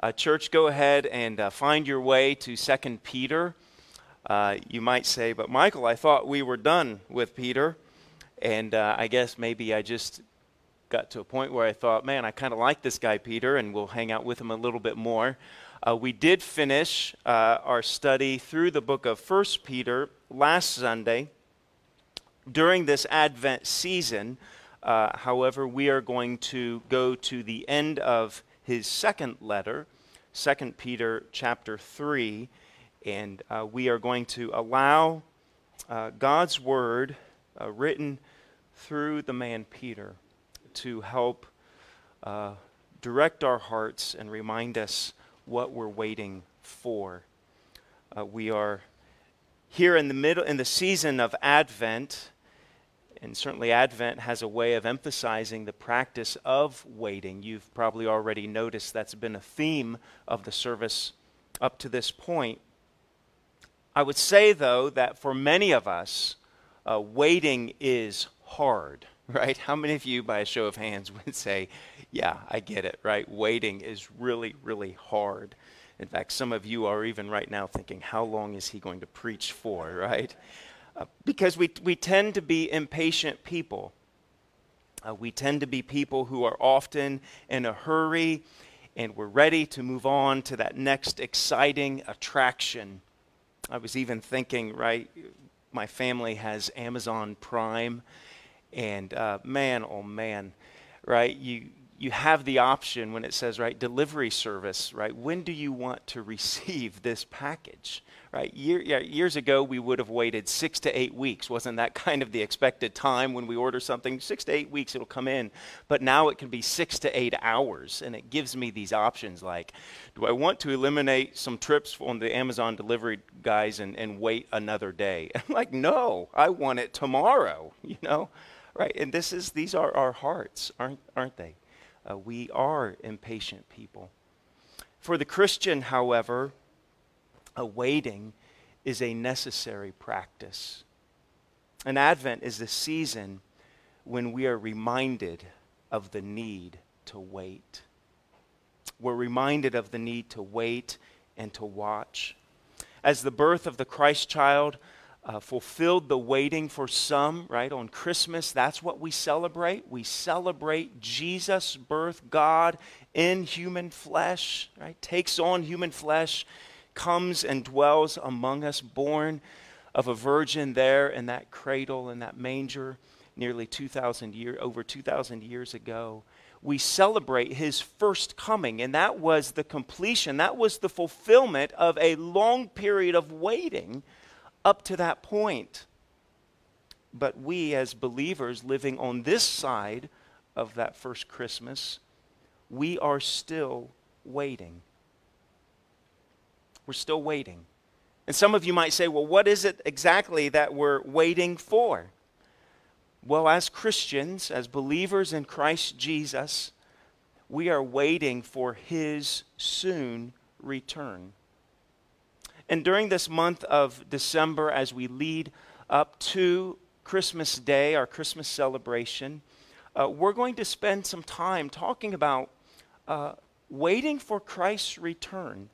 Uh, church, go ahead and uh, find your way to Second Peter. Uh, you might say, but Michael, I thought we were done with Peter. And uh, I guess maybe I just got to a point where I thought, man, I kind of like this guy, Peter, and we'll hang out with him a little bit more. Uh, we did finish uh, our study through the book of First Peter last Sunday. During this Advent season, however, we are going to go to the end of his second letter, 2 Peter chapter 3, and uh, we are going to allow uh, God's word uh, written through the man Peter to help uh, direct our hearts and remind us what we're waiting for. Uh, we are here in the middle in the season of Advent and certainly, Advent has a way of emphasizing the practice of waiting. You've probably already noticed that's been a theme of the service up to this point. I would say, though, that for many of us, uh, waiting is hard, right? How many of you, by a show of hands, would say, Yeah, I get it, right? Waiting is really, really hard. In fact, some of you are even right now thinking, How long is he going to preach for, right? Because we, we tend to be impatient people. Uh, we tend to be people who are often in a hurry and we're ready to move on to that next exciting attraction. I was even thinking, right, my family has Amazon Prime, and uh, man, oh man, right, you, you have the option when it says, right, delivery service, right? When do you want to receive this package? Right? Year, yeah, years ago, we would have waited six to eight weeks. Wasn't that kind of the expected time when we order something? Six to eight weeks, it'll come in. But now it can be six to eight hours, and it gives me these options like, do I want to eliminate some trips on the Amazon delivery guys and, and wait another day? I'm like, no, I want it tomorrow, you know? Right? And this is, these are our hearts, aren't, aren't they? Uh, we are impatient people. For the Christian, however, awaiting is a necessary practice. And Advent is the season when we are reminded of the need to wait. We're reminded of the need to wait and to watch. As the birth of the Christ child uh, fulfilled the waiting for some, right? On Christmas, that's what we celebrate. We celebrate Jesus' birth, God in human flesh, right? Takes on human flesh comes and dwells among us, born of a virgin there in that cradle, in that manger, nearly 2,000 years, over 2,000 years ago. We celebrate his first coming, and that was the completion, that was the fulfillment of a long period of waiting up to that point. But we, as believers living on this side of that first Christmas, we are still waiting. We're still waiting. And some of you might say, well, what is it exactly that we're waiting for? Well, as Christians, as believers in Christ Jesus, we are waiting for his soon return. And during this month of December, as we lead up to Christmas Day, our Christmas celebration, uh, we're going to spend some time talking about uh, waiting for Christ's return.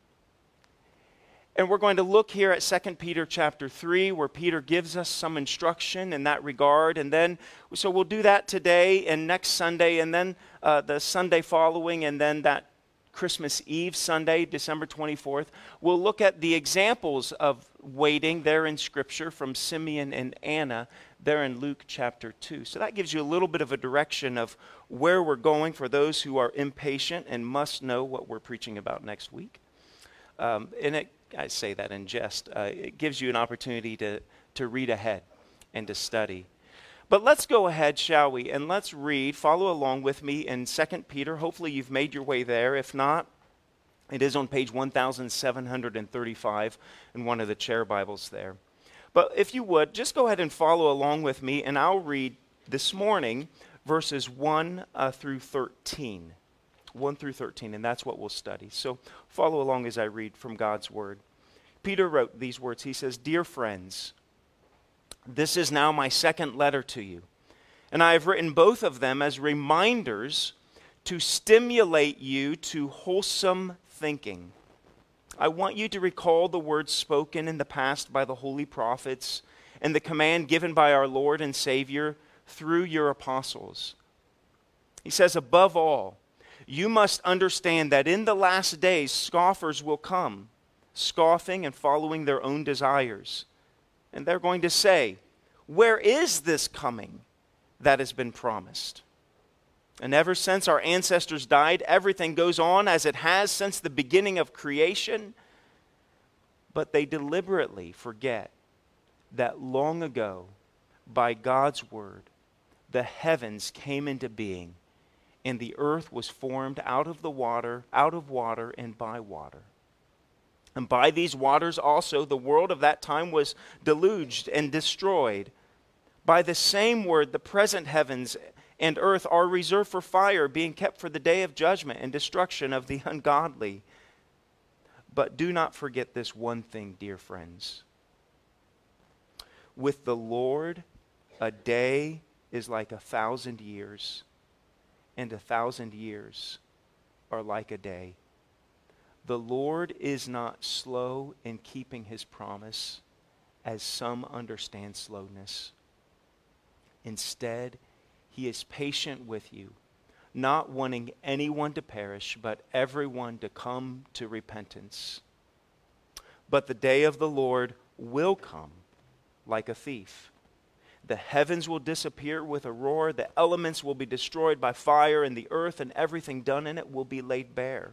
And we're going to look here at 2 Peter chapter 3, where Peter gives us some instruction in that regard. And then, so we'll do that today and next Sunday, and then uh, the Sunday following, and then that Christmas Eve Sunday, December 24th. We'll look at the examples of waiting there in Scripture from Simeon and Anna there in Luke chapter 2. So that gives you a little bit of a direction of where we're going for those who are impatient and must know what we're preaching about next week. Um, and it I say that in jest. Uh, it gives you an opportunity to, to read ahead and to study. But let's go ahead, shall we? And let's read, follow along with me in 2 Peter. Hopefully, you've made your way there. If not, it is on page 1735 in one of the chair Bibles there. But if you would, just go ahead and follow along with me, and I'll read this morning verses 1 uh, through 13. 1 through 13, and that's what we'll study. So follow along as I read from God's Word. Peter wrote these words. He says, Dear friends, this is now my second letter to you, and I have written both of them as reminders to stimulate you to wholesome thinking. I want you to recall the words spoken in the past by the holy prophets and the command given by our Lord and Savior through your apostles. He says, above all, you must understand that in the last days scoffers will come, scoffing and following their own desires. And they're going to say, Where is this coming that has been promised? And ever since our ancestors died, everything goes on as it has since the beginning of creation. But they deliberately forget that long ago, by God's word, the heavens came into being, and the earth was formed out of the water, out of water, and by water. And by these waters also the world of that time was deluged and destroyed. By the same word, the present heavens and earth are reserved for fire, being kept for the day of judgment and destruction of the ungodly. But do not forget this one thing, dear friends. With the Lord, a day is like a thousand years, and a thousand years are like a day. The Lord is not slow in keeping his promise, as some understand slowness. Instead, he is patient with you, not wanting anyone to perish, but everyone to come to repentance. But the day of the Lord will come like a thief. The heavens will disappear with a roar, the elements will be destroyed by fire, and the earth and everything done in it will be laid bare.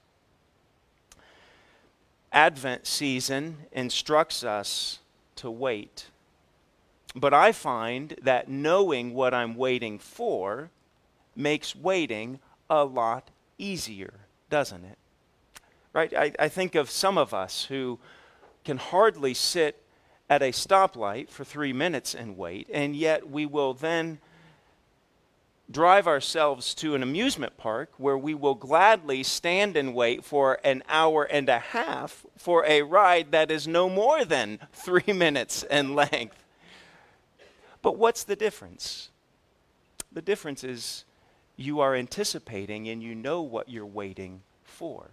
Advent season instructs us to wait but I find that knowing what I'm waiting for makes waiting a lot easier, doesn't it? Right? I, I think of some of us who can hardly sit at a stoplight for three minutes and wait, and yet we will then drive ourselves to an amusement park where we will gladly stand and wait for an hour and a half for a ride that is no more than three minutes in length. But what's the difference? The difference is you are anticipating and you know what you're waiting for.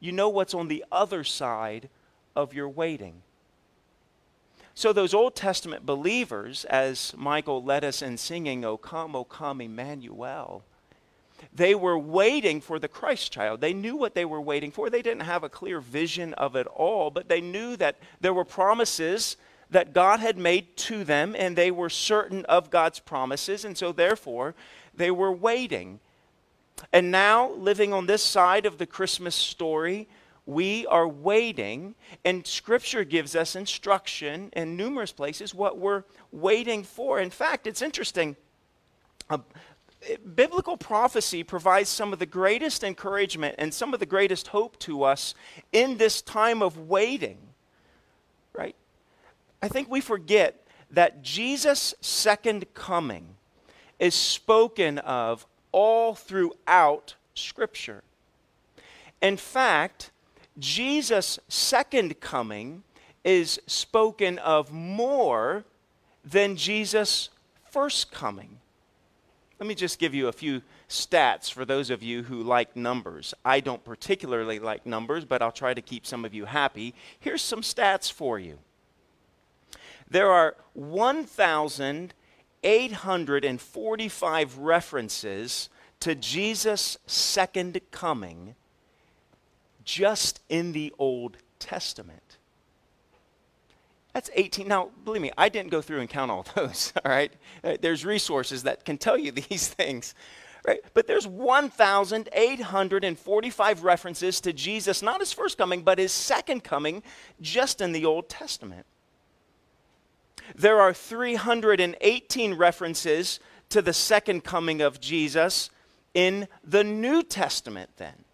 You know what's on the other side of your waiting. So, those Old Testament believers, as Michael led us in singing, O come, O come, Emmanuel, they were waiting for the Christ child. They knew what they were waiting for. They didn't have a clear vision of it all, but they knew that there were promises that God had made to them, and they were certain of God's promises, and so therefore they were waiting. And now, living on this side of the Christmas story, we are waiting, and Scripture gives us instruction in numerous places what we're waiting for. In fact, it's interesting. Biblical prophecy provides some of the greatest encouragement and some of the greatest hope to us in this time of waiting. Right? I think we forget that Jesus' second coming is spoken of all throughout Scripture. In fact, Jesus' second coming is spoken of more than Jesus' first coming. Let me just give you a few stats for those of you who like numbers. I don't particularly like numbers, but I'll try to keep some of you happy. Here's some stats for you. There are 1,845 references to Jesus' second coming just in the Old Testament. That's 18. Now, believe me, I didn't go through and count all those, all right? Uh, there's resources that can tell you these things, right? But there's 1,845 references to Jesus, not his first coming, but his second coming, just in the Old Testament. There are 318 references to the second coming of Jesus in the New Testament, then.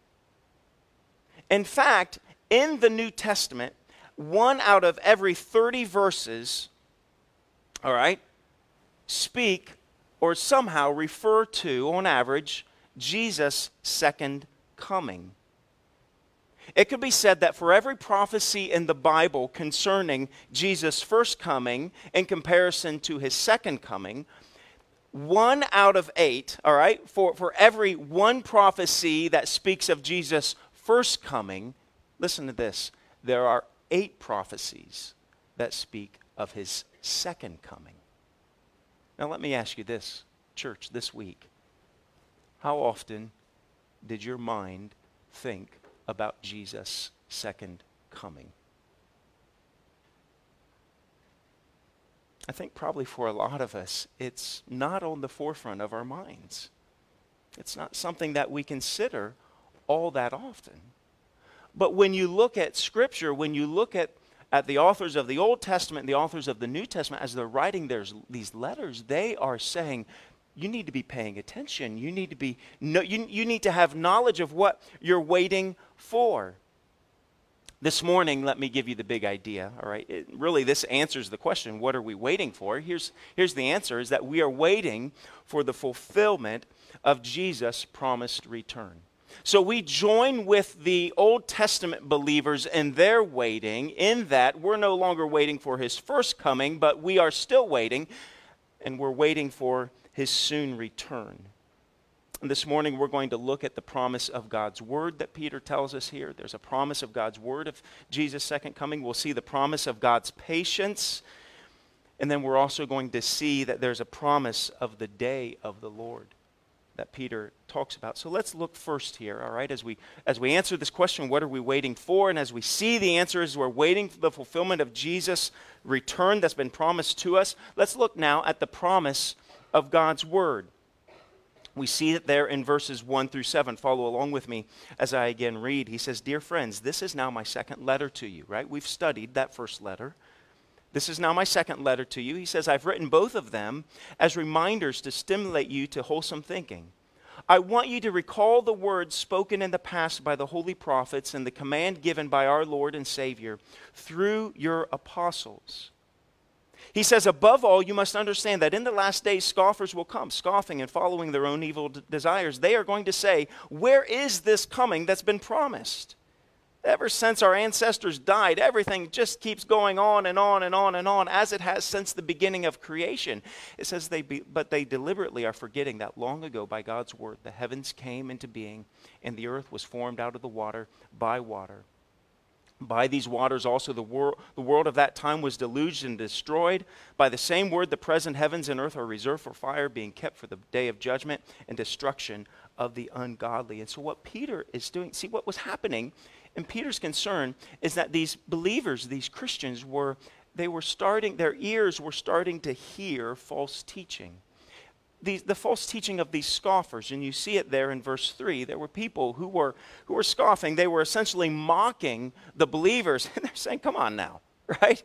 In fact, in the New Testament, one out of every 30 verses, all right, speak or somehow refer to, on average, Jesus' second coming. It could be said that for every prophecy in the Bible concerning Jesus' first coming in comparison to his second coming, one out of eight, all right, for, for every one prophecy that speaks of Jesus' first coming, listen to this there are eight prophecies that speak of his second coming. Now, let me ask you this, church, this week. How often did your mind think about Jesus' second coming? I think probably for a lot of us, it's not on the forefront of our minds. It's not something that we consider all that often. But when you look at Scripture, when you look at, at the authors of the Old Testament the authors of the New Testament, as they're writing their, these letters, they are saying, you need to be paying attention. You need to be no, you, you need to have knowledge of what you're waiting for. This morning, let me give you the big idea, all right? It, really, this answers the question what are we waiting for? Here's, here's the answer is that we are waiting for the fulfillment of Jesus' promised return. So we join with the Old Testament believers in their waiting, in that we're no longer waiting for his first coming, but we are still waiting, and we're waiting for his soon return. And this morning, we're going to look at the promise of God's word that Peter tells us here. There's a promise of God's word of Jesus' second coming. We'll see the promise of God's patience. And then we're also going to see that there's a promise of the day of the Lord that Peter talks about. So let's look first here, all right, as we as we answer this question, what are we waiting for? And as we see the answer is we're waiting for the fulfillment of Jesus' return that's been promised to us. Let's look now at the promise of God's word. We see it there in verses 1 through 7. Follow along with me as I again read. He says, Dear friends, this is now my second letter to you, right? We've studied that first letter. This is now my second letter to you. He says, I've written both of them as reminders to stimulate you to wholesome thinking. I want you to recall the words spoken in the past by the holy prophets and the command given by our Lord and Savior through your apostles. He says, above all, you must understand that in the last days scoffers will come, scoffing and following their own evil d- desires. They are going to say, Where is this coming that's been promised? Ever since our ancestors died, everything just keeps going on and on and on and on, as it has since the beginning of creation. It says, they be, But they deliberately are forgetting that long ago, by God's word, the heavens came into being, and the earth was formed out of the water by water by these waters also the, wor- the world of that time was deluged and destroyed. By the same word, the present heavens and earth are reserved for fire, being kept for the day of judgment and destruction of the ungodly. And so, what Peter is doing, see what was happening, and Peter's concern is that these believers, these Christians, were they were starting, their ears were starting to hear false teaching the, the false teaching of these scoffers, and you see it there in verse 3. There were people who were, who were scoffing. They were essentially mocking the believers. And they're saying, Come on now, right?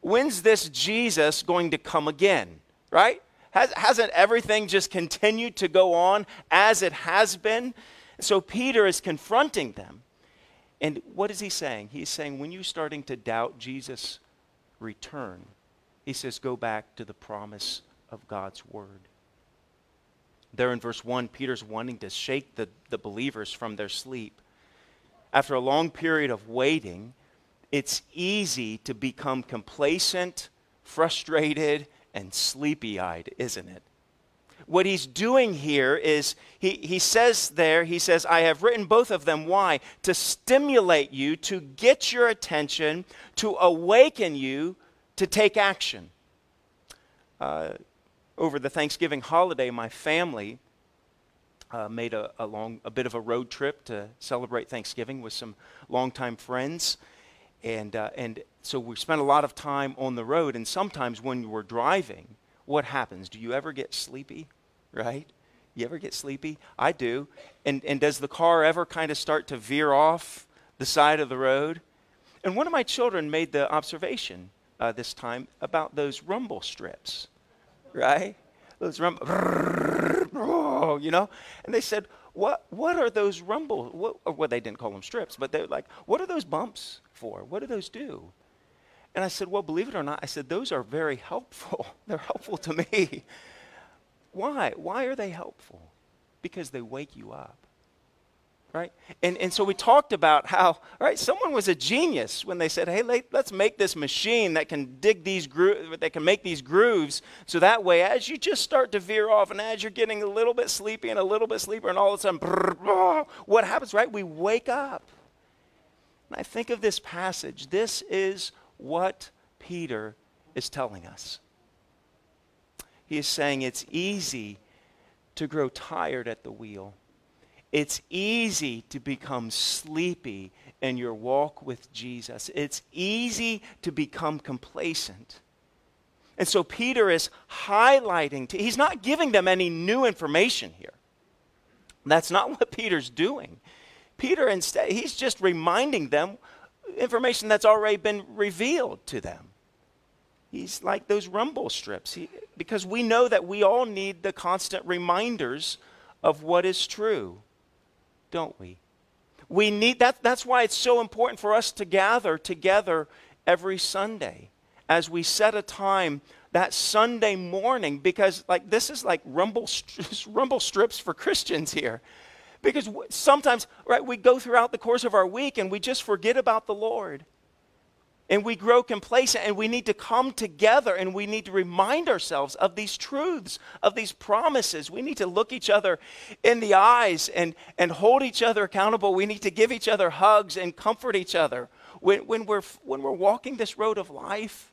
When's this Jesus going to come again, right? Has, hasn't everything just continued to go on as it has been? So Peter is confronting them. And what is he saying? He's saying, when you're starting to doubt Jesus' return, he says, go back to the promise of God's word. There in verse 1, Peter's wanting to shake the, the believers from their sleep. After a long period of waiting, it's easy to become complacent, frustrated, and sleepy eyed, isn't it? What he's doing here is he, he says there, he says, I have written both of them. Why? To stimulate you, to get your attention, to awaken you to take action. Uh, over the Thanksgiving holiday, my family uh, made a, a, long, a bit of a road trip to celebrate Thanksgiving with some longtime friends. And, uh, and so we spent a lot of time on the road. And sometimes when we're driving, what happens? Do you ever get sleepy? Right? You ever get sleepy? I do. And, and does the car ever kind of start to veer off the side of the road? And one of my children made the observation uh, this time about those rumble strips right? Those rumble, you know? And they said, what, what are those rumble, what, well, they didn't call them strips, but they're like, what are those bumps for? What do those do? And I said, well, believe it or not, I said, those are very helpful. They're helpful to me. Why? Why are they helpful? Because they wake you up right? And, and so we talked about how, right, someone was a genius when they said, hey, let's make this machine that can dig these grooves, that can make these grooves, so that way, as you just start to veer off and as you're getting a little bit sleepy and a little bit sleepier, and all of a sudden, what happens, right? We wake up. And I think of this passage. This is what Peter is telling us. He is saying it's easy to grow tired at the wheel it's easy to become sleepy in your walk with Jesus. It's easy to become complacent. And so Peter is highlighting, to, he's not giving them any new information here. That's not what Peter's doing. Peter, instead, he's just reminding them information that's already been revealed to them. He's like those rumble strips, he, because we know that we all need the constant reminders of what is true don't we? We need that. That's why it's so important for us to gather together every Sunday as we set a time that Sunday morning because like this is like rumble rumble strips for Christians here. Because sometimes right we go throughout the course of our week and we just forget about the Lord and we grow complacent and we need to come together and we need to remind ourselves of these truths of these promises. We need to look each other in the eyes and, and hold each other accountable. We need to give each other hugs and comfort each other. When, when, we're, when we're walking this road of life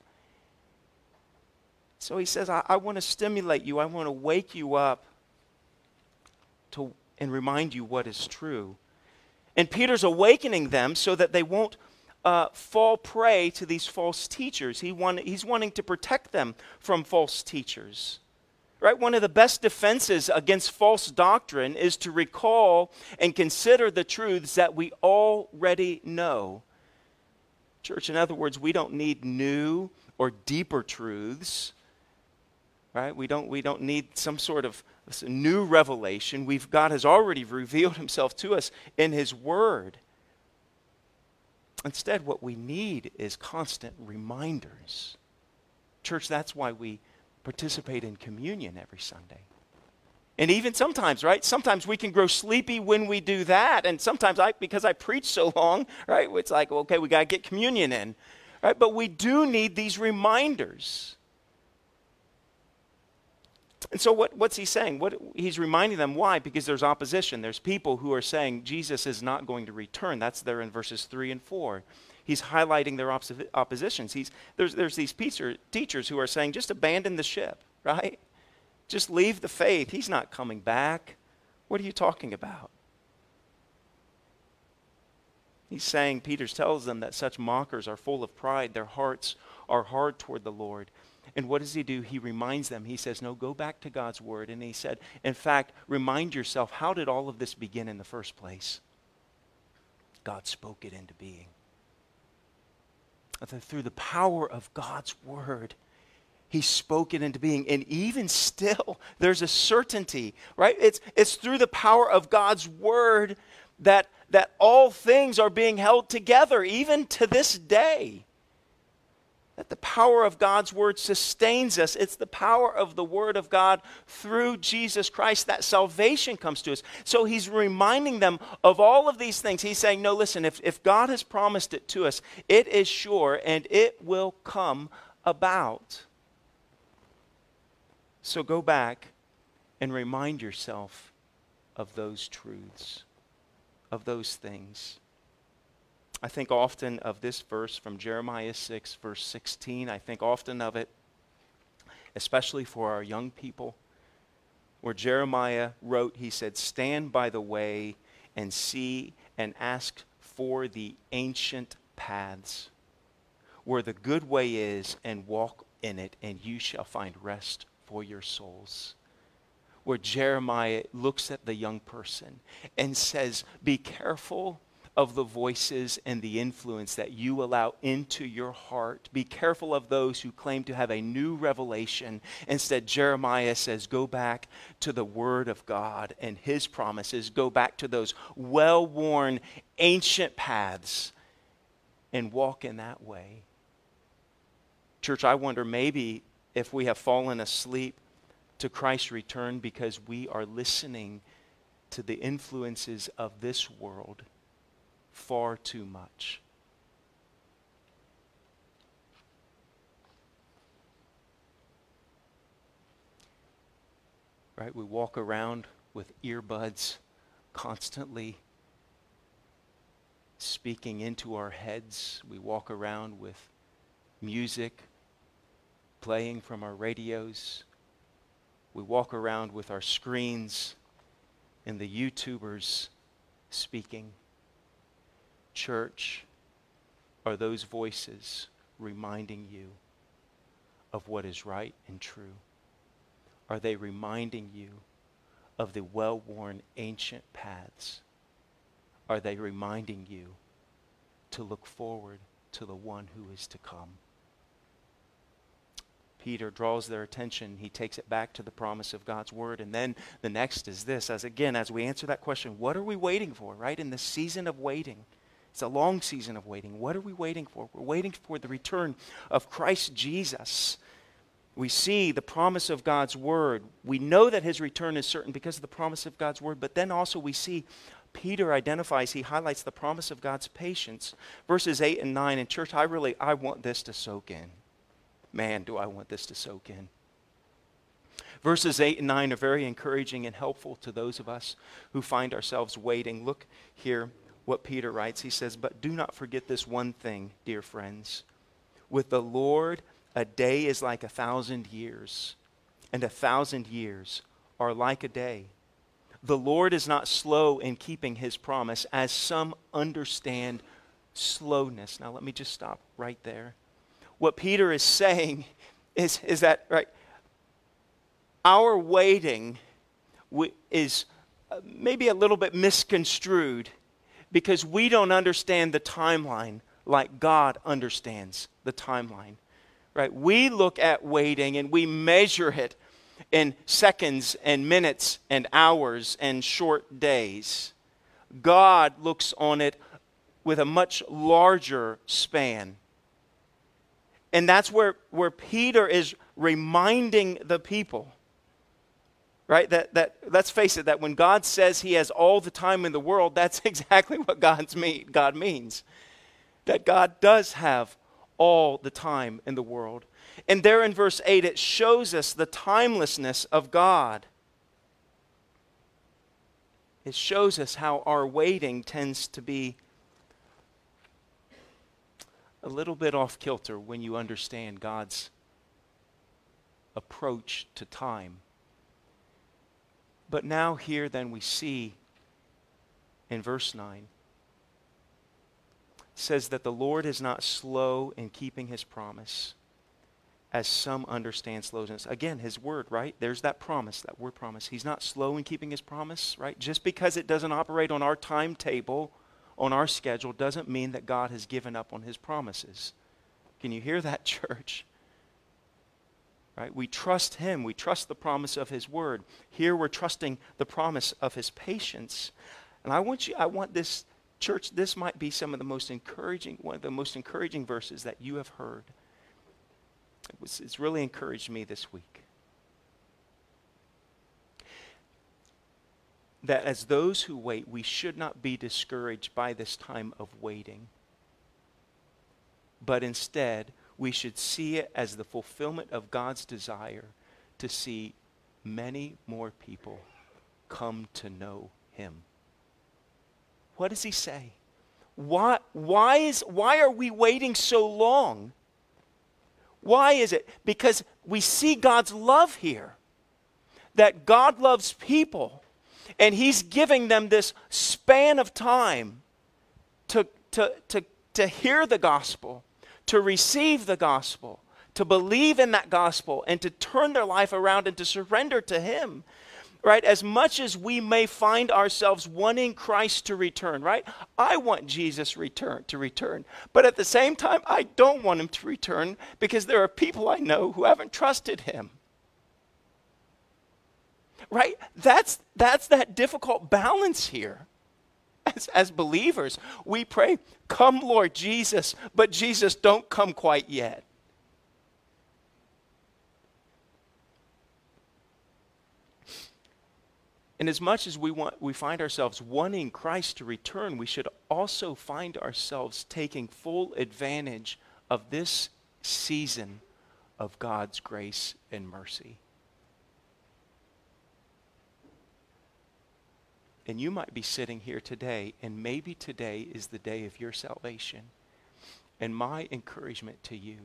so he says i, I want to stimulate you. I want to wake you up to, and remind you what is true. And peter's awakening them so that they won't uh, fall prey to these false teachers. He want, he's wanting to protect them from false teachers. Right? One of the best defenses against false doctrine is to recall and consider the truths that we already know. Church, in other words, we don't need new or deeper truths. Right? We don't, we don't need some sort of new revelation. We've, God has already revealed himself to us in his word. Instead, what we need is constant reminders. Church, that's why we participate in communion every Sunday. And even sometimes, right? Sometimes we can grow sleepy when we do that. And sometimes I because I preach so long, right? It's like, okay, we got to get communion in. Right? But we do need these reminders. And so, what, what's he saying? What, he's reminding them why? Because there's opposition. There's people who are saying Jesus is not going to return. That's there in verses 3 and 4. He's highlighting their opposi- oppositions. He's, there's, there's these teacher, teachers who are saying, just abandon the ship, right? Just leave the faith. He's not coming back. What are you talking about? He's saying, Peter tells them that such mockers are full of pride. Their hearts are hard toward the Lord. And what does he do? He reminds them. He says, No, go back to God's word. And he said, In fact, remind yourself how did all of this begin in the first place? God spoke it into being. Through the power of God's word, he spoke it into being. And even still, there's a certainty, right? It's, it's through the power of God's word that, that all things are being held together, even to this day that the power of God's word sustains us. It's the power of the word of God through Jesus Christ that salvation comes to us. So he's reminding them of all of these things. He's saying, No, listen, if, if God has promised it to us, it is sure and it will come about. So go back and remind yourself of those truths, of those things. I think often of this verse from Jeremiah 6, verse 16. I think often of it, especially for our young people, where Jeremiah wrote, he said, Stand by the way and see and ask for the ancient paths, where the good way is, and walk in it, and you shall find rest for your souls where Jeremiah looks at the young person and says, Be careful of the voices and the influence that you allow into your heart. Be careful of those who claim to have a new revelation. Instead, Jeremiah says, Go back to the Word of God and His promises. Go back to those well worn ancient paths and walk in that way. Church, I wonder maybe if we have fallen asleep to Christ's return because we are listening to the influences of this world far too much. Right? We walk around with earbuds constantly speaking into our heads. We walk around with music playing from our radios. We walk around with our screens and the YouTubers speaking. Church, are those voices reminding you of what is right and true? Are they reminding you of the well worn ancient paths? Are they reminding you to look forward to the one who is to come? Peter draws their attention. He takes it back to the promise of God's word. And then the next is this as again, as we answer that question, what are we waiting for, right? In the season of waiting, it's a long season of waiting. What are we waiting for? We're waiting for the return of Christ Jesus. We see the promise of God's word. We know that his return is certain because of the promise of God's word, but then also we see Peter identifies, he highlights the promise of God's patience. Verses 8 and 9. In church, I really I want this to soak in. Man, do I want this to soak in. Verses 8 and 9 are very encouraging and helpful to those of us who find ourselves waiting. Look here what Peter writes. He says, But do not forget this one thing, dear friends. With the Lord, a day is like a thousand years, and a thousand years are like a day. The Lord is not slow in keeping his promise, as some understand slowness. Now, let me just stop right there. What Peter is saying is, is that, right, our waiting is uh, maybe a little bit misconstrued because we don't understand the timeline like God understands the timeline. Right? We look at waiting and we measure it in seconds and minutes and hours and short days. God looks on it with a much larger span. And that's where, where Peter is reminding the people. Right? That, that let's face it, that when God says he has all the time in the world, that's exactly what God's mean, God means. That God does have all the time in the world. And there in verse 8, it shows us the timelessness of God. It shows us how our waiting tends to be a little bit off kilter when you understand God's approach to time. But now, here, then, we see in verse 9 says that the Lord is not slow in keeping his promise, as some understand slowness. Again, his word, right? There's that promise, that word promise. He's not slow in keeping his promise, right? Just because it doesn't operate on our timetable, on our schedule, doesn't mean that God has given up on his promises. Can you hear that, church? Right? We trust him. We trust the promise of his word. Here we're trusting the promise of his patience. And I want you I want this church this might be some of the most encouraging one of the most encouraging verses that you have heard. It was, it's really encouraged me this week. That as those who wait, we should not be discouraged by this time of waiting but instead, we should see it as the fulfillment of God's desire to see many more people come to know Him. What does He say? Why, why, is, why are we waiting so long? Why is it? Because we see God's love here. That God loves people, and He's giving them this span of time to, to, to, to hear the gospel to receive the gospel, to believe in that gospel, and to turn their life around and to surrender to Him. right? As much as we may find ourselves wanting Christ to return, right? I want Jesus return to return. But at the same time, I don't want him to return because there are people I know who haven't trusted him. Right? That's that's that difficult balance here. As, as believers, we pray, Come, Lord Jesus, but Jesus, don't come quite yet. And as much as we, want, we find ourselves wanting Christ to return, we should also find ourselves taking full advantage of this season of God's grace and mercy. And you might be sitting here today, and maybe today is the day of your salvation. And my encouragement to you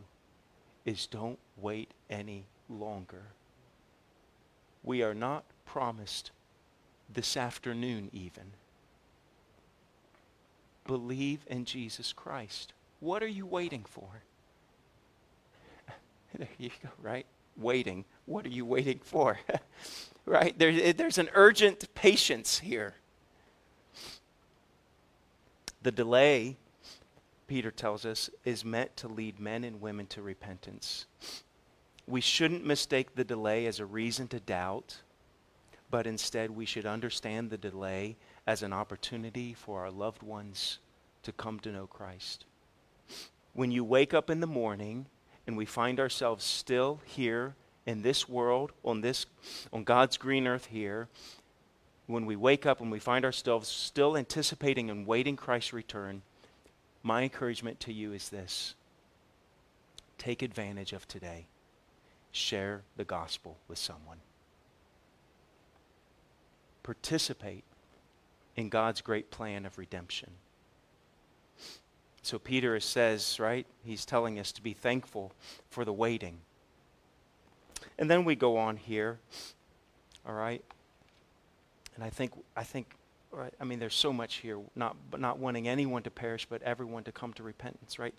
is don't wait any longer. We are not promised this afternoon, even. Believe in Jesus Christ. What are you waiting for? there you go, right? Waiting. What are you waiting for? right? There, eh, there's an urgent patience here. The delay, Peter tells us, is meant to lead men and women to repentance. We shouldn't mistake the delay as a reason to doubt but instead we should understand the delay as an opportunity for our loved ones to come to know Christ. When you wake up in the morning and we find ourselves still here in this world, on this on God's green earth here, when we wake up and we find ourselves still anticipating and waiting Christ's return, my encouragement to you is this. Take advantage of today. Share the gospel with someone participate in God's great plan of redemption. So Peter says, right? He's telling us to be thankful for the waiting. And then we go on here, all right? And I think, I think, right, I mean, there's so much here, not, but not wanting anyone to perish, but everyone to come to repentance, right?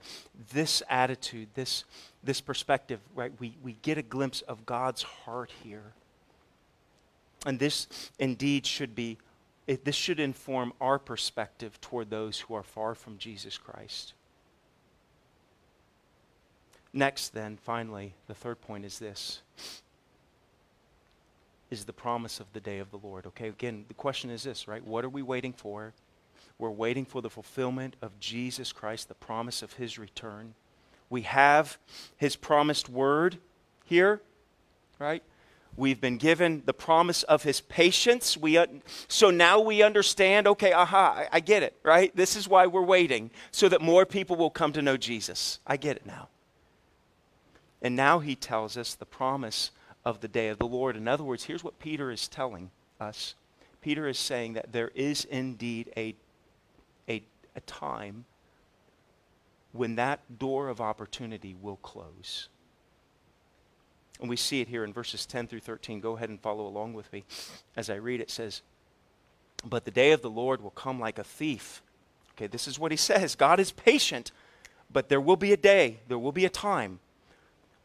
This attitude, this, this perspective, right? We, we get a glimpse of God's heart here. And this indeed should be, it, this should inform our perspective toward those who are far from Jesus Christ. Next, then, finally, the third point is this is the promise of the day of the Lord. Okay, again, the question is this, right? What are we waiting for? We're waiting for the fulfillment of Jesus Christ, the promise of his return. We have his promised word here, right? We've been given the promise of his patience. We, so now we understand, okay, aha, I, I get it, right? This is why we're waiting, so that more people will come to know Jesus. I get it now. And now he tells us the promise of the day of the Lord. In other words, here's what Peter is telling us Peter is saying that there is indeed a, a, a time when that door of opportunity will close. And we see it here in verses 10 through 13. Go ahead and follow along with me as I read. It says, But the day of the Lord will come like a thief. Okay, this is what he says God is patient, but there will be a day, there will be a time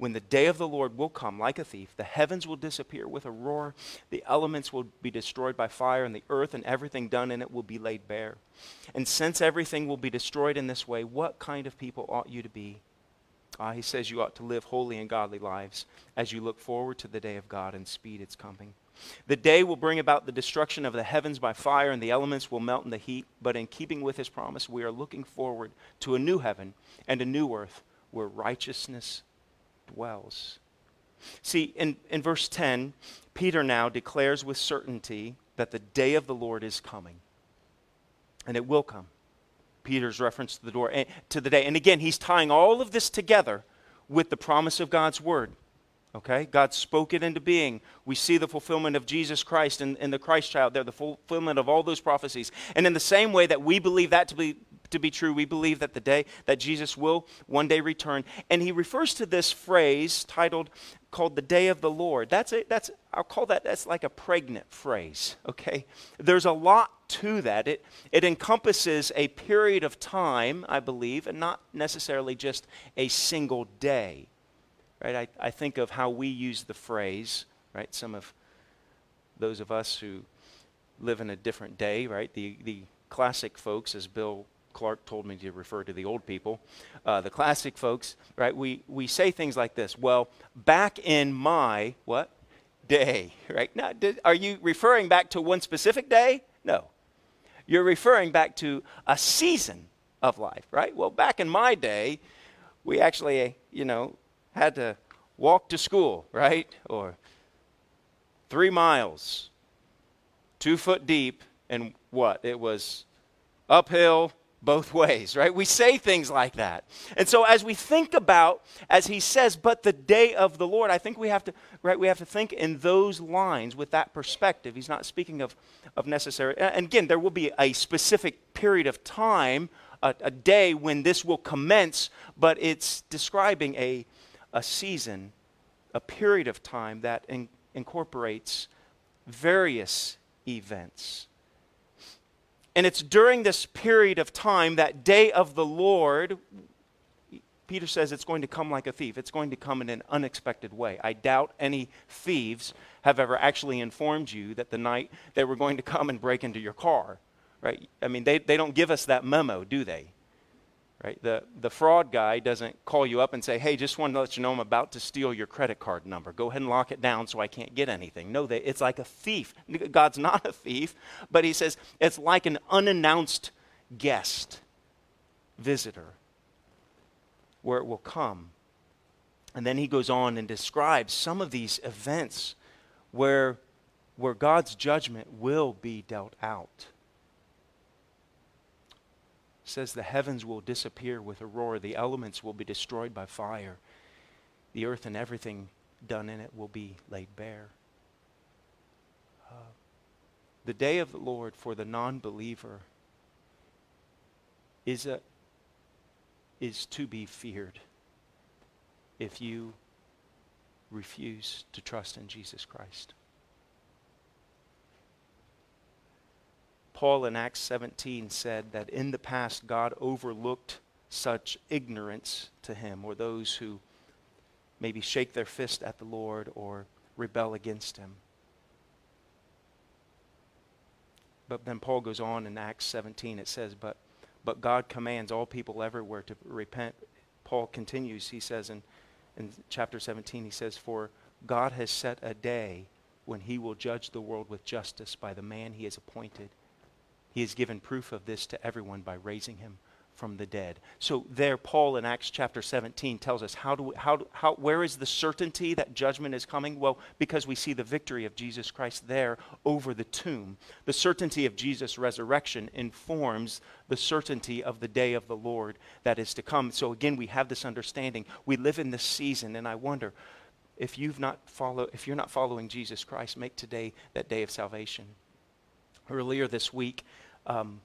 when the day of the Lord will come like a thief. The heavens will disappear with a roar, the elements will be destroyed by fire, and the earth and everything done in it will be laid bare. And since everything will be destroyed in this way, what kind of people ought you to be? Uh, he says you ought to live holy and godly lives as you look forward to the day of God and speed its coming. The day will bring about the destruction of the heavens by fire, and the elements will melt in the heat. But in keeping with his promise, we are looking forward to a new heaven and a new earth where righteousness dwells. See, in, in verse 10, Peter now declares with certainty that the day of the Lord is coming. And it will come. Peter's reference to the door eh, to the day. And again, he's tying all of this together with the promise of God's word. Okay? God spoke it into being. We see the fulfillment of Jesus Christ and, and the Christ child there, the fulfillment of all those prophecies. And in the same way that we believe that to be to be true, we believe that the day that Jesus will one day return. And he refers to this phrase titled called the day of the Lord. That's it. That's I'll call that that's like a pregnant phrase. Okay? There's a lot to that. It, it encompasses a period of time, I believe, and not necessarily just a single day. Right? I, I think of how we use the phrase, right? Some of those of us who live in a different day, right? The, the classic folks, as Bill Clark told me to refer to the old people, uh, the classic folks, right? We, we say things like this Well, back in my, what? Day, right? Now, did, are you referring back to one specific day? No. You're referring back to a season of life, right? Well, back in my day, we actually, uh, you know, had to walk to school, right? Or three miles, two foot deep, and what? It was uphill both ways, right? We say things like that. And so as we think about, as he says, but the day of the Lord, I think we have to, right, we have to think in those lines with that perspective. He's not speaking of, of necessary, and again, there will be a specific period of time, a, a day when this will commence, but it's describing a, a season, a period of time that in, incorporates various events. And it's during this period of time, that day of the Lord, Peter says it's going to come like a thief. It's going to come in an unexpected way. I doubt any thieves have ever actually informed you that the night they were going to come and break into your car, right? I mean, they, they don't give us that memo, do they? Right? The, the fraud guy doesn't call you up and say, hey, just wanted to let you know I'm about to steal your credit card number. Go ahead and lock it down so I can't get anything. No, they, it's like a thief. God's not a thief, but he says it's like an unannounced guest, visitor, where it will come. And then he goes on and describes some of these events where, where God's judgment will be dealt out says the heavens will disappear with a roar, the elements will be destroyed by fire, the earth and everything done in it will be laid bare. Uh, the day of the Lord for the non believer is, a, is to be feared if you refuse to trust in Jesus Christ. Paul in Acts 17 said that in the past God overlooked such ignorance to him, or those who maybe shake their fist at the Lord or rebel against him. But then Paul goes on in Acts 17, it says, But, but God commands all people everywhere to repent. Paul continues, he says in, in chapter 17, he says, For God has set a day when he will judge the world with justice by the man he has appointed. He has given proof of this to everyone by raising him from the dead. So there, Paul in Acts chapter 17 tells us how do we, how, how where is the certainty that judgment is coming? Well, because we see the victory of Jesus Christ there over the tomb. The certainty of Jesus' resurrection informs the certainty of the day of the Lord that is to come. So again, we have this understanding. We live in this season, and I wonder if you've not follow, if you're not following Jesus Christ, make today that day of salvation. Earlier this week, um,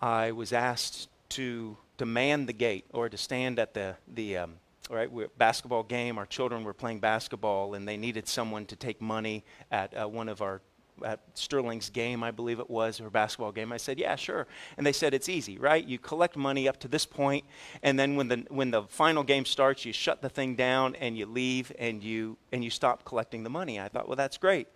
I was asked to, demand the gate or to stand at the, the um, right, basketball game. Our children were playing basketball and they needed someone to take money at uh, one of our at Sterling's game, I believe it was, or basketball game. I said, "Yeah, sure." And they said, "It's easy, right? You collect money up to this point, and then when the when the final game starts, you shut the thing down and you leave and you and you stop collecting the money." I thought, "Well, that's great."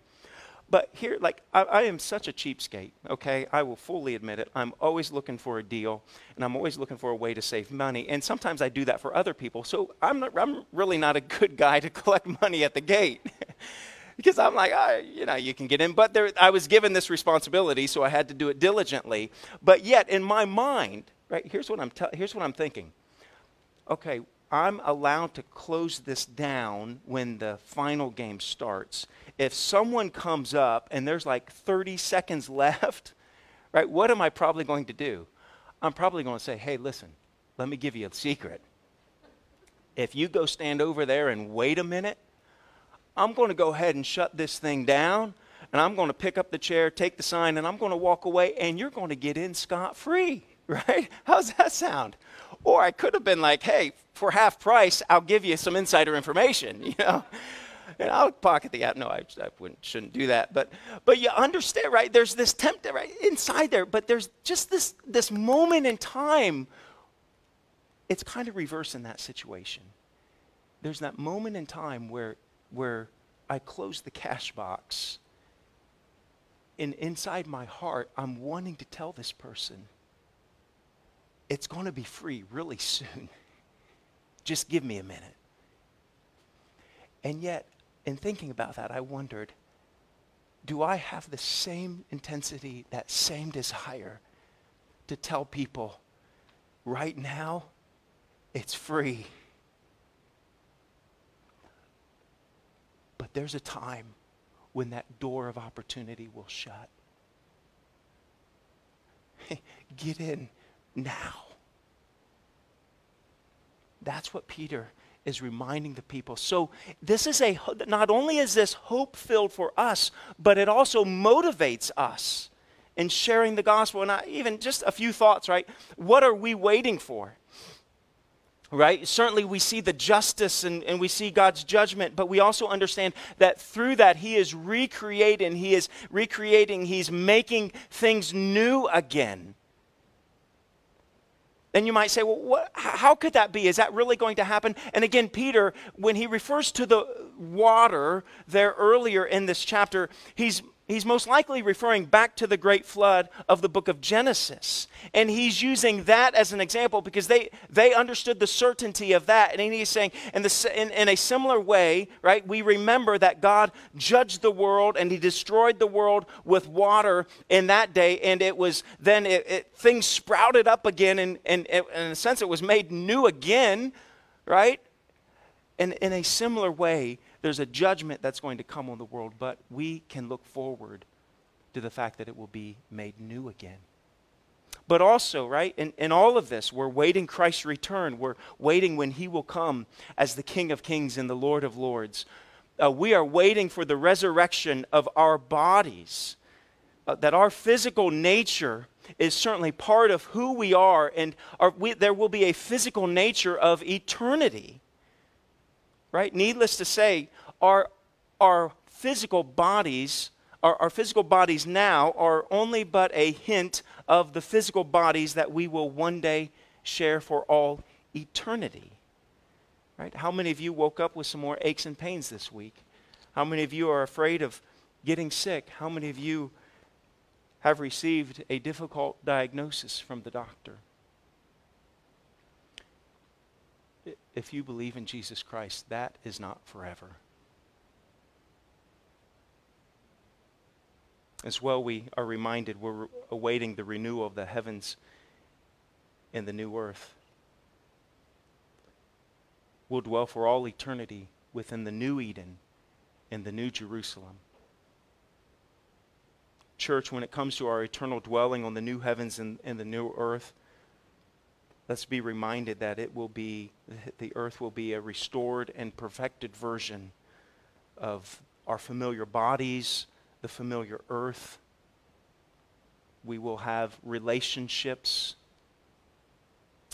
But here, like, I, I, am such a cheapskate, okay? I will fully admit it. I'm always looking for a deal, and I'm always looking for a way to save money. And sometimes I do that for other people. So I'm, not, I'm really not a good guy to collect money at the gate. because I'm like, oh, you know, you can get in. But there, I was given this responsibility, so I had to do it diligently. But yet, in my mind, right, here's what I'm, here's what I'm thinking. Okay, I'm allowed to close this down when the final game starts if someone comes up and there's like 30 seconds left, right, what am I probably going to do? I'm probably going to say, hey, listen, let me give you a secret. If you go stand over there and wait a minute, I'm going to go ahead and shut this thing down, and I'm going to pick up the chair, take the sign, and I'm going to walk away, and you're going to get in scot free, right? How's that sound? Or I could have been like, hey, for half price, I'll give you some insider information, you know? and I'll pocket the app. No, I, I shouldn't do that. But, but you understand, right? There's this tempt right inside there, but there's just this, this moment in time. It's kind of reverse in that situation. There's that moment in time where, where I close the cash box, and inside my heart, I'm wanting to tell this person, it's going to be free really soon. Just give me a minute. And yet, in thinking about that, I wondered do I have the same intensity, that same desire to tell people right now it's free? But there's a time when that door of opportunity will shut. Get in now. That's what Peter is reminding the people. So this is a not only is this hope filled for us, but it also motivates us in sharing the gospel. And I, even just a few thoughts, right? What are we waiting for? Right? Certainly, we see the justice and, and we see God's judgment, but we also understand that through that, He is recreating, He is recreating, He's making things new again. And you might say, well, what, how could that be? Is that really going to happen? And again, Peter, when he refers to the water there earlier in this chapter, he's he's most likely referring back to the great flood of the book of Genesis. And he's using that as an example because they, they understood the certainty of that. And he's saying, in, the, in, in a similar way, right, we remember that God judged the world and he destroyed the world with water in that day. And it was then it, it, things sprouted up again. And, and, and in a sense, it was made new again, right? And in a similar way, there's a judgment that's going to come on the world, but we can look forward to the fact that it will be made new again. But also, right, in, in all of this, we're waiting Christ's return. We're waiting when he will come as the King of Kings and the Lord of Lords. Uh, we are waiting for the resurrection of our bodies, uh, that our physical nature is certainly part of who we are, and we, there will be a physical nature of eternity right? Needless to say, our, our physical bodies, our, our physical bodies now are only but a hint of the physical bodies that we will one day share for all eternity. Right? How many of you woke up with some more aches and pains this week? How many of you are afraid of getting sick? How many of you have received a difficult diagnosis from the doctor? If you believe in Jesus Christ, that is not forever. As well, we are reminded we're awaiting the renewal of the heavens and the new earth. We'll dwell for all eternity within the new Eden and the new Jerusalem. Church, when it comes to our eternal dwelling on the new heavens and, and the new earth, let's be reminded that it will be, the earth will be a restored and perfected version of our familiar bodies, the familiar earth. We will have relationships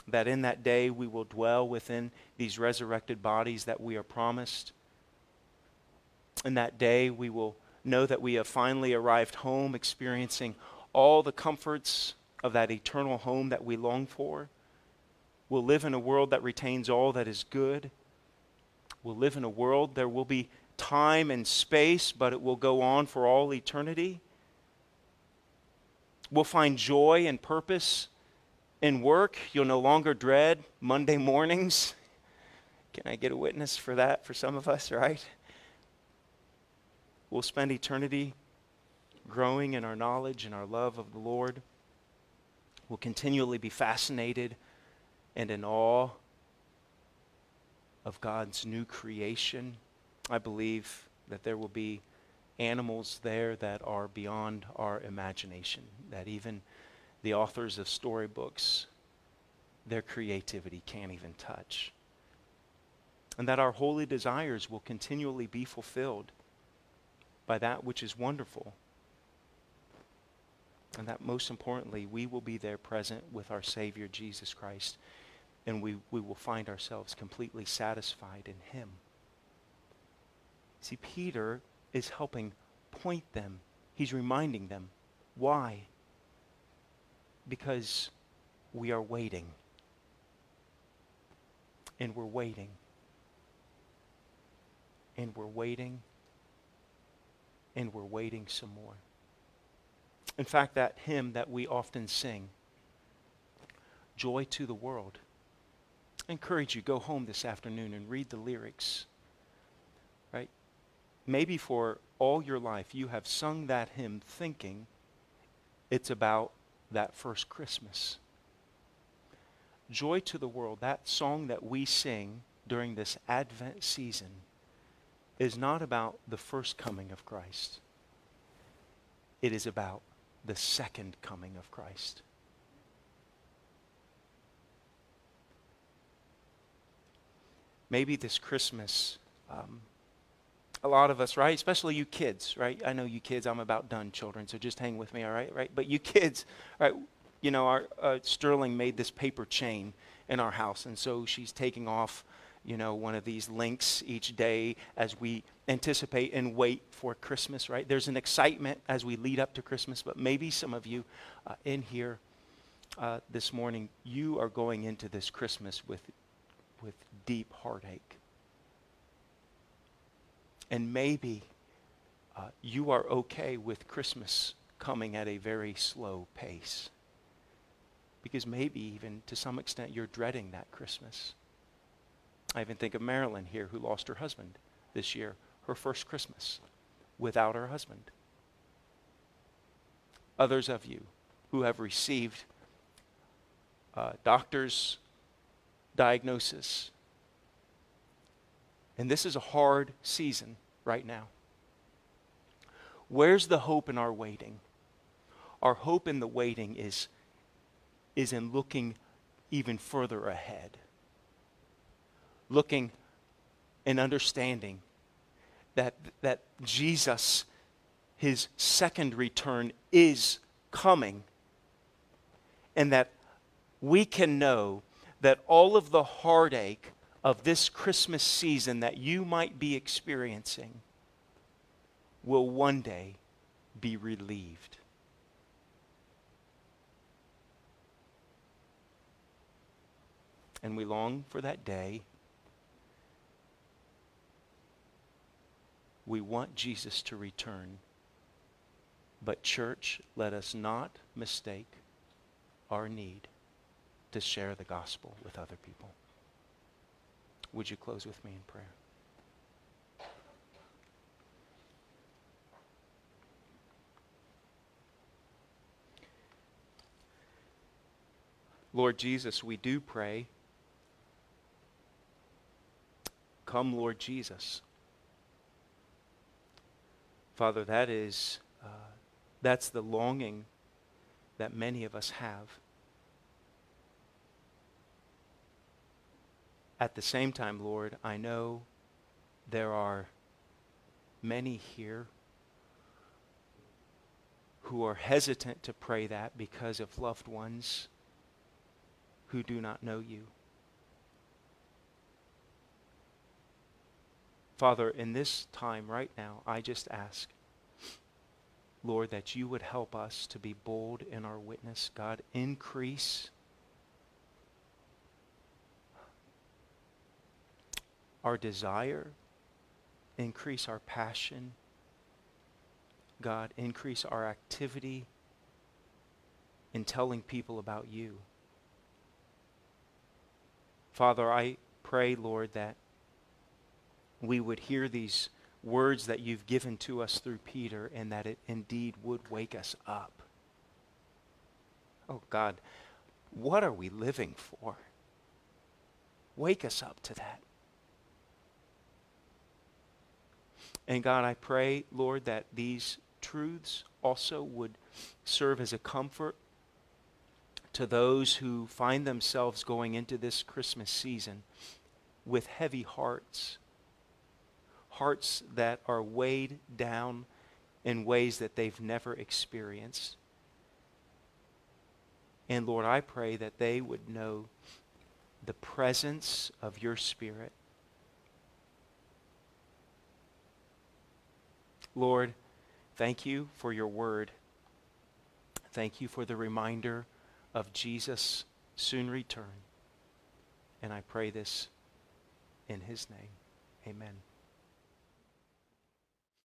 that in that day we will dwell within these resurrected bodies that we are promised. In that day we will know that we have finally arrived home, experiencing all the comforts of that eternal home that we long for. We'll live in a world that retains all that is good. We'll live in a world, there will be time and space, but it will go on for all eternity. We'll find joy and purpose in work. You'll no longer dread Monday mornings. Can I get a witness for that for some of us, right? We'll spend eternity growing in our knowledge and our love of the Lord. We'll continually be fascinated and in awe of God's new creation. I believe that there will be animals there that are beyond our imagination, that even the authors of storybooks, their creativity can't even touch. And that our holy desires will continually be fulfilled by that which is wonderful. And that most importantly, we will be there present with our Savior Jesus Christ and we, we will find ourselves completely satisfied in Him. See, Peter is helping point them, he's reminding them. Why? Because we are waiting. And we're waiting. And we're waiting and we're waiting some more. In fact, that hymn that we often sing, Joy to the World, I encourage you, go home this afternoon and read the lyrics. Right? Maybe for all your life you have sung that hymn thinking it's about that first Christmas. Joy to the World, that song that we sing during this Advent season, is not about the first coming of Christ. It is about the second coming of Christ. Maybe this Christmas, um, a lot of us, right? Especially you kids, right? I know you kids, I'm about done, children, so just hang with me, all right? Right? But you kids, right? You know, our uh, Sterling made this paper chain in our house, and so she's taking off you know, one of these links each day as we anticipate and wait for Christmas, right? There's an excitement as we lead up to Christmas, but maybe some of you uh, in here uh, this morning, you are going into this Christmas with, with deep heartache. And maybe uh, you are okay with Christmas coming at a very slow pace. Because maybe even to some extent you're dreading that Christmas. I even think of Marilyn here who lost her husband this year, her first Christmas without her husband. Others of you who have received uh, doctor's diagnosis. And this is a hard season right now. Where's the hope in our waiting? Our hope in the waiting is, is in looking even further ahead looking and understanding that, that Jesus, his second return, is coming. And that we can know that all of the heartache of this Christmas season that you might be experiencing will one day be relieved. And we long for that day We want Jesus to return. But, church, let us not mistake our need to share the gospel with other people. Would you close with me in prayer? Lord Jesus, we do pray. Come, Lord Jesus. Father, that is, uh, that's the longing that many of us have. At the same time, Lord, I know there are many here who are hesitant to pray that because of loved ones who do not know you. Father, in this time right now, I just ask, Lord, that you would help us to be bold in our witness. God, increase our desire, increase our passion. God, increase our activity in telling people about you. Father, I pray, Lord, that we would hear these words that you've given to us through Peter and that it indeed would wake us up. Oh God, what are we living for? Wake us up to that. And God, I pray, Lord, that these truths also would serve as a comfort to those who find themselves going into this Christmas season with heavy hearts hearts that are weighed down in ways that they've never experienced. And Lord, I pray that they would know the presence of your Spirit. Lord, thank you for your word. Thank you for the reminder of Jesus' soon return. And I pray this in his name. Amen.